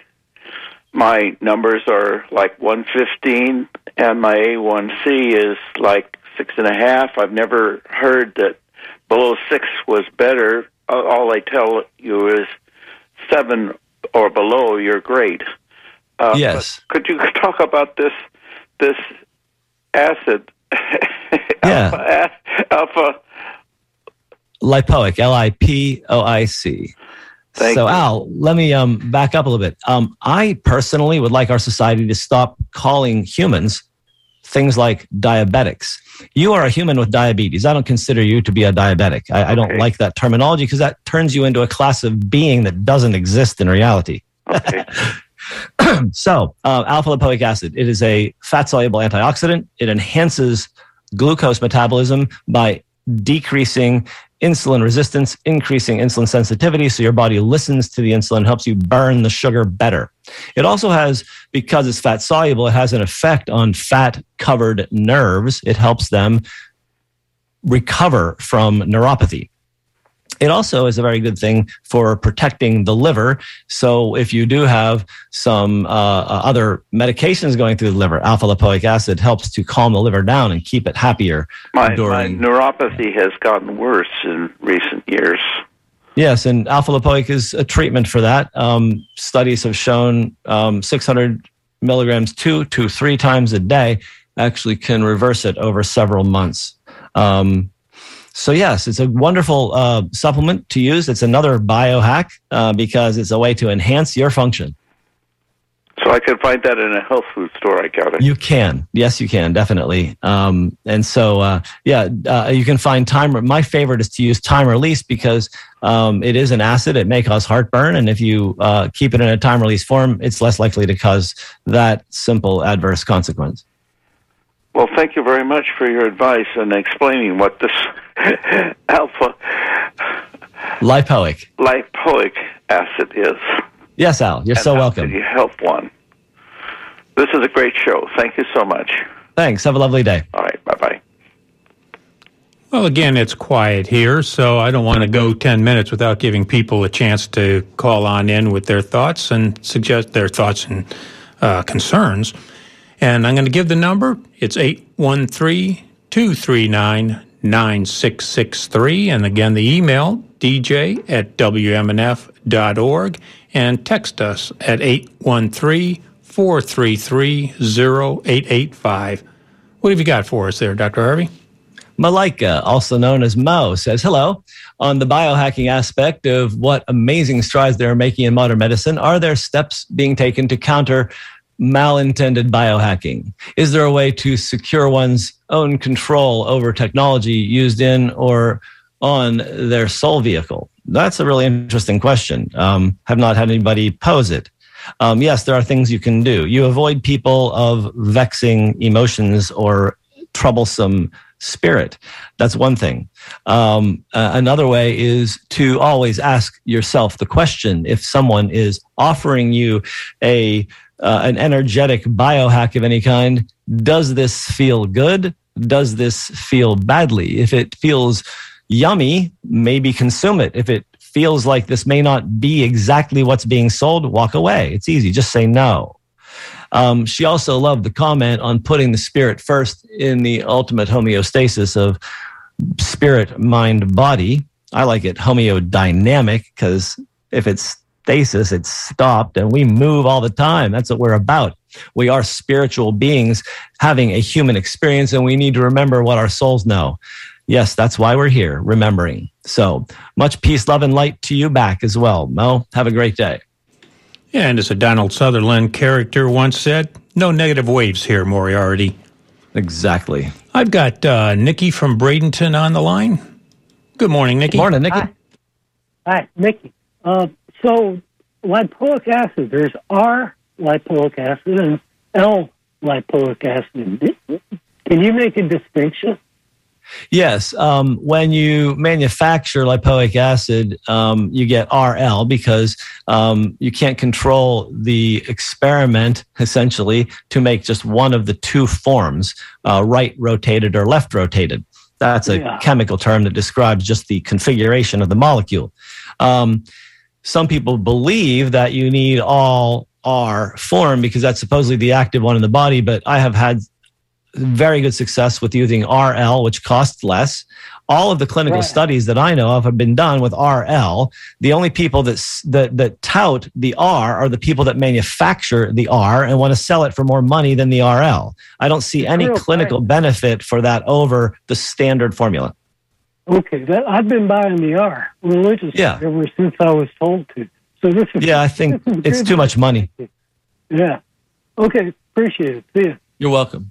my numbers are like 115, and my A1C is like six and a half. I've never heard that below six was better. All I tell you is seven or below. You're great. Uh, Yes. Could you talk about this this acid? Yeah. alpha, alpha lipoic, L I P O I C. Thank So, you. Al, let me um, back up a little bit. Um, I personally would like our society to stop calling humans things like diabetics. You are a human with diabetes. I don't consider you to be a diabetic. I, I don't like that terminology because that turns you into a class of being that doesn't exist in reality. Okay. so, uh, alpha lipoic acid, it is a fat soluble antioxidant. It enhances glucose metabolism by decreasing insulin resistance, increasing insulin sensitivity. So your body listens to the insulin, helps you burn the sugar better. It also has, because it's fat soluble, it has an effect on fat covered nerves. It helps them recover from neuropathy. It also is a very good thing for protecting the liver. So if you do have some uh, uh, other medications going through the liver, alpha lipoic acid helps to calm the liver down and keep it happier My, my neuropathy has gotten worse in recent years. Yes, and alpha lipoic is a treatment for that. Um, studies have shown um, 600 milligrams two to three times a day actually can reverse it over several months. Um, so yes, it's a wonderful uh, supplement to use. It's another biohack uh, because it's a way to enhance your function. So I can find that in a health food store. I got it. You can, yes, you can definitely. Um, and so, uh, yeah, uh, you can find time. My favorite is to use time release because um, it is an acid. It may cause heartburn, and if you uh, keep it in a time release form, it's less likely to cause that simple adverse consequence. Well, thank you very much for your advice and explaining what this alpha Lipoic. lipoic acid is. Yes, Al, you're and so welcome. you help one? This is a great show. Thank you so much. Thanks. Have a lovely day. All right. Bye bye. Well, again, it's quiet here, so I don't want to go 10 minutes without giving people a chance to call on in with their thoughts and suggest their thoughts and uh, concerns. And I'm going to give the number. It's 813 239 9663. And again, the email, dj at wmnf.org. And text us at 813 433 0885. What have you got for us there, Dr. Harvey? Malika, also known as Mo, says hello. On the biohacking aspect of what amazing strides they are making in modern medicine, are there steps being taken to counter malintended biohacking? Is there a way to secure one's own control over technology used in or on their soul vehicle? That's a really interesting question. Um, have not had anybody pose it. Um, yes, there are things you can do. You avoid people of vexing emotions or troublesome spirit. That's one thing. Um, uh, another way is to always ask yourself the question if someone is offering you a uh, an energetic biohack of any kind, does this feel good? Does this feel badly? If it feels yummy, maybe consume it. If it feels like this may not be exactly what's being sold, walk away. It's easy. Just say no. Um, she also loved the comment on putting the spirit first in the ultimate homeostasis of spirit, mind, body. I like it homeodynamic because if it's stasis, it's stopped and we move all the time. That's what we're about. We are spiritual beings having a human experience and we need to remember what our souls know. Yes, that's why we're here, remembering. So much peace, love, and light to you back as well. Mo, have a great day. Yeah, and as a Donald Sutherland character once said, no negative waves here, Moriarty. Exactly. I've got uh, Nikki from Bradenton on the line. Good morning, Nikki. Good morning, Nikki. Hi, Hi Nikki. Uh, so, lipoic acid, there's R lipoic acid and L lipoic acid. Can you make a distinction? Yes. Um, when you manufacture lipoic acid, um, you get RL because um, you can't control the experiment essentially to make just one of the two forms, uh, right rotated or left rotated. That's a yeah. chemical term that describes just the configuration of the molecule. Some people believe that you need all R form because that's supposedly the active one in the body, but I have had very good success with using RL, which costs less. All of the clinical right. studies that I know of have been done with RL. The only people that, that, that tout the R are the people that manufacture the R and want to sell it for more money than the RL. I don't see any clinical benefit for that over the standard formula. Okay, that, I've been buying the R religiously yeah. ever since I was told to. So this is yeah, I think it's too much money. Yeah. Okay, appreciate it. See you. You're welcome.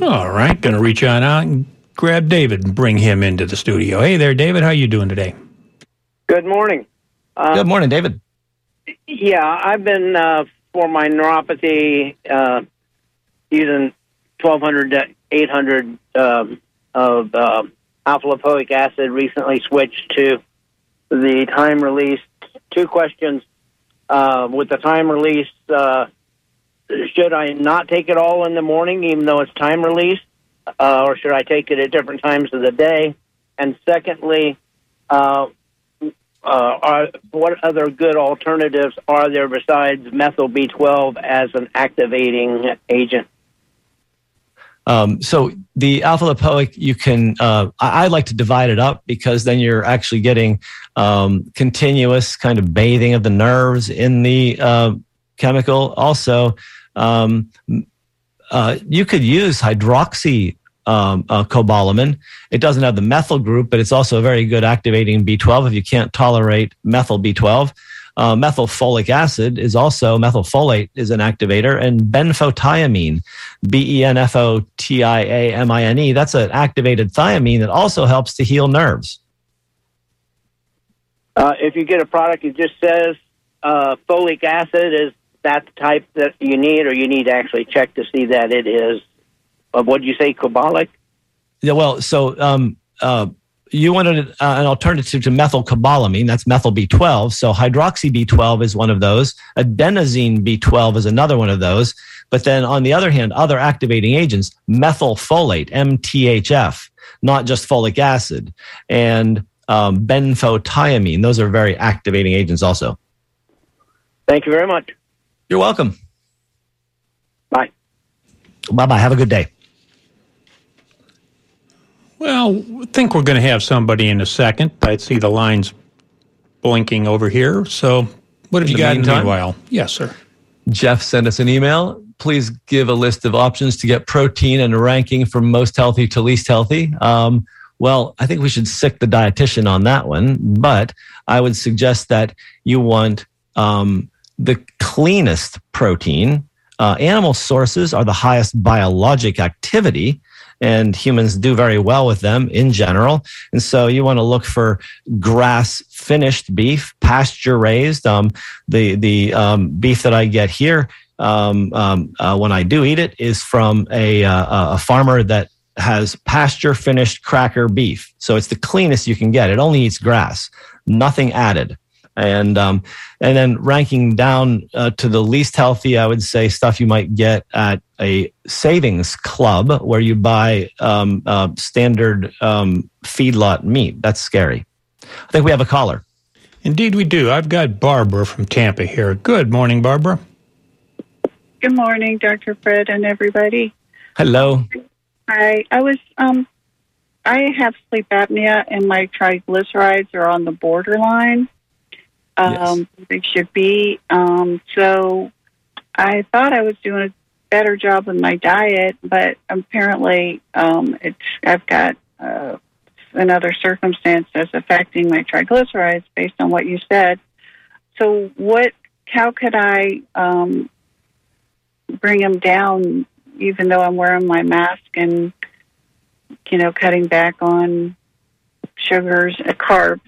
All right, going to reach on out and grab David and bring him into the studio. Hey there, David. How you doing today? Good morning. Uh, Good morning, David. Yeah, I've been uh, for my neuropathy uh, using 1200 to 800 um, of uh, alpha lipoic acid. Recently switched to the time release. Two questions. Uh, with the time release, uh, should I not take it all in the morning, even though it's time release, uh, or should I take it at different times of the day? And secondly, uh, uh, are, what other good alternatives are there besides methyl B12 as an activating agent? Um, so the alpha lipoic, you can. Uh, I, I, like to divide it up because then you're actually getting um, continuous kind of bathing of the nerves in the uh, chemical. Also, um, uh, you could use hydroxy um, uh, cobalamin. It doesn't have the methyl group, but it's also a very good activating B12 if you can't tolerate methyl B12. Uh, methylfolic acid is also methylfolate is an activator, and benfotiamine, B E N F O T I A M I N E, that's an activated thiamine that also helps to heal nerves. Uh, if you get a product that just says uh, folic acid, is that the type that you need, or you need to actually check to see that it is, uh, what do you say, cobalic? Yeah, well, so um, uh, you wanted uh, an alternative to methylcobalamin, that's methyl B12. So hydroxy B12 is one of those. Adenosine B12 is another one of those. But then on the other hand, other activating agents, methylfolate, MTHF, not just folic acid, and um, benfotiamine. Those are very activating agents also. Thank you very much. You're welcome. Bye. Bye bye. Have a good day. Well, I think we're going to have somebody in a second. I see the lines blinking over here. So, what have in you got meantime, in the meanwhile? Yes, sir. Jeff sent us an email. please give a list of options to get protein and a ranking from most healthy to least healthy. Um, well, I think we should sick the dietitian on that one, but I would suggest that you want um, the cleanest protein. Uh, animal sources are the highest biologic activity, and humans do very well with them in general. And so you want to look for grass finished beef, pasture raised. Um, the the um, beef that I get here um, um, uh, when I do eat it is from a, uh, a farmer that has pasture finished cracker beef. So it's the cleanest you can get. It only eats grass, nothing added. And um, and then ranking down uh, to the least healthy, I would say stuff you might get at a savings club where you buy um, uh, standard um, feedlot meat. That's scary. I think we have a caller. Indeed, we do. I've got Barbara from Tampa here. Good morning, Barbara. Good morning, Dr. Fred and everybody. Hello. Hi. I was um I have sleep apnea and my triglycerides are on the borderline. Um yes. they should be. Um so I thought I was doing a better job with my diet, but apparently um it's I've got uh another circumstance that's affecting my triglycerides based on what you said. So what how could I um bring them down even though I'm wearing my mask and you know cutting back on sugars and carbs.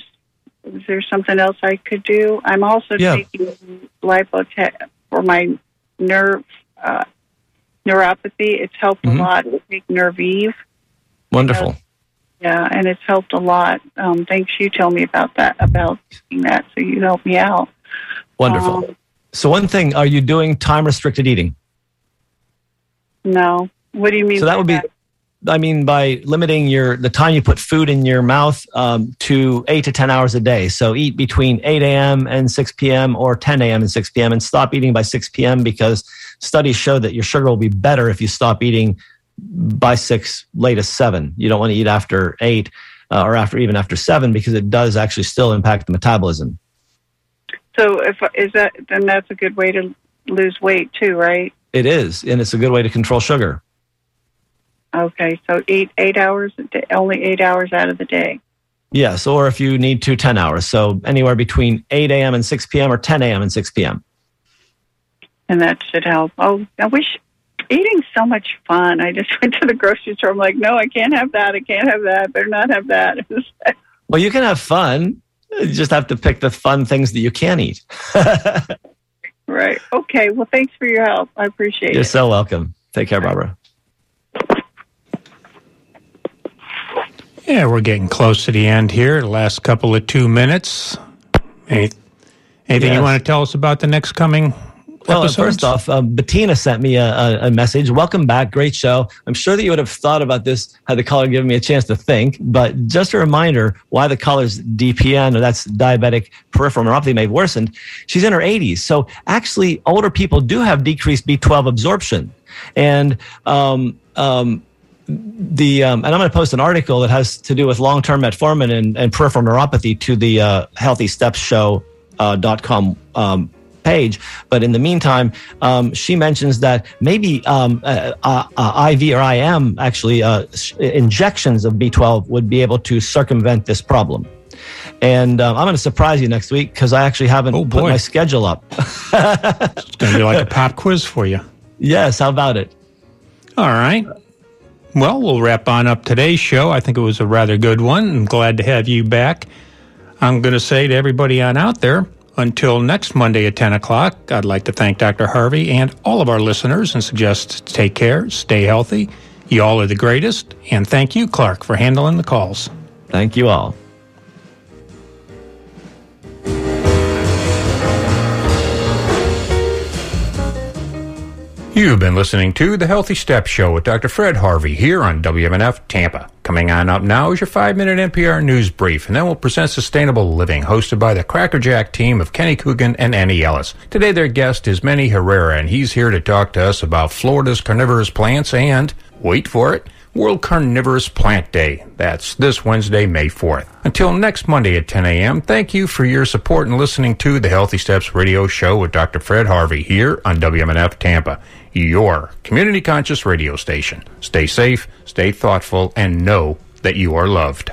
Is there something else I could do? I'm also yeah. taking lipotech for my nerve uh, neuropathy. It's helped mm-hmm. a lot. I take Nervive. Wonderful. yeah, and it's helped a lot. Um, thanks. You tell me about that about taking that, so you help me out. Wonderful. Um, so, one thing: Are you doing time restricted eating? No. What do you mean? So that would that? be, I mean, by limiting your the time you put food in your mouth um, to eight to ten hours a day. So eat between eight a.m. and six p.m. or ten a.m. and six p.m. and stop eating by six p.m. because studies show that your sugar will be better if you stop eating by six, latest seven. You don't want to eat after eight uh, or after even after seven because it does actually still impact the metabolism. So if is that then that's a good way to lose weight too, right? It is, and it's a good way to control sugar. Okay, so eight eight hours, only eight hours out of the day. Yes, or if you need to, 10 hours. So anywhere between 8 a.m. and 6 p.m. or 10 a.m. and 6 p.m. And that should help. Oh, I wish eating's so much fun. I just went to the grocery store. I'm like, no, I can't have that. I can't have that. Better not have that. well, you can have fun. You just have to pick the fun things that you can eat. Right. Okay. Well, thanks for your help. I appreciate You're it. You're so welcome. Take care, Barbara. Yeah, we're getting close to the end here. The last couple of two minutes. Any, anything yes. you want to tell us about the next coming well, episodes? first off, uh, Bettina sent me a, a, a, message. Welcome back. Great show. I'm sure that you would have thought about this had the caller given me a chance to think. But just a reminder why the caller's DPN, or that's diabetic peripheral neuropathy, may have worsened. She's in her 80s. So actually, older people do have decreased B12 absorption. And, um, um, the um, and I'm going to post an article that has to do with long-term metformin and, and peripheral neuropathy to the uh, Healthy Steps Show uh, dot com um, page. But in the meantime, um, she mentions that maybe um, uh, uh, IV or IM, actually, uh, injections of B12 would be able to circumvent this problem. And um, I'm going to surprise you next week because I actually haven't oh, put my schedule up. it's going to be like a pop quiz for you. Yes, how about it? All right. Well, we'll wrap on up today's show. I think it was a rather good one. I'm glad to have you back. I'm going to say to everybody on out there, until next Monday at 10 o'clock, I'd like to thank Dr. Harvey and all of our listeners and suggest take care, stay healthy. You all are the greatest. And thank you, Clark, for handling the calls. Thank you all. You've been listening to The Healthy Step Show with Dr. Fred Harvey here on WMNF Tampa. Coming on up now is your five minute NPR news brief, and then we'll present Sustainable Living, hosted by the Crackerjack team of Kenny Coogan and Annie Ellis. Today, their guest is Manny Herrera, and he's here to talk to us about Florida's carnivorous plants and, wait for it, World Carnivorous Plant Day. That's this Wednesday, May 4th. Until next Monday at 10 a.m., thank you for your support and listening to the Healthy Steps Radio Show with Dr. Fred Harvey here on WMNF Tampa your community conscious radio station. Stay safe, stay thoughtful, and know that you are loved.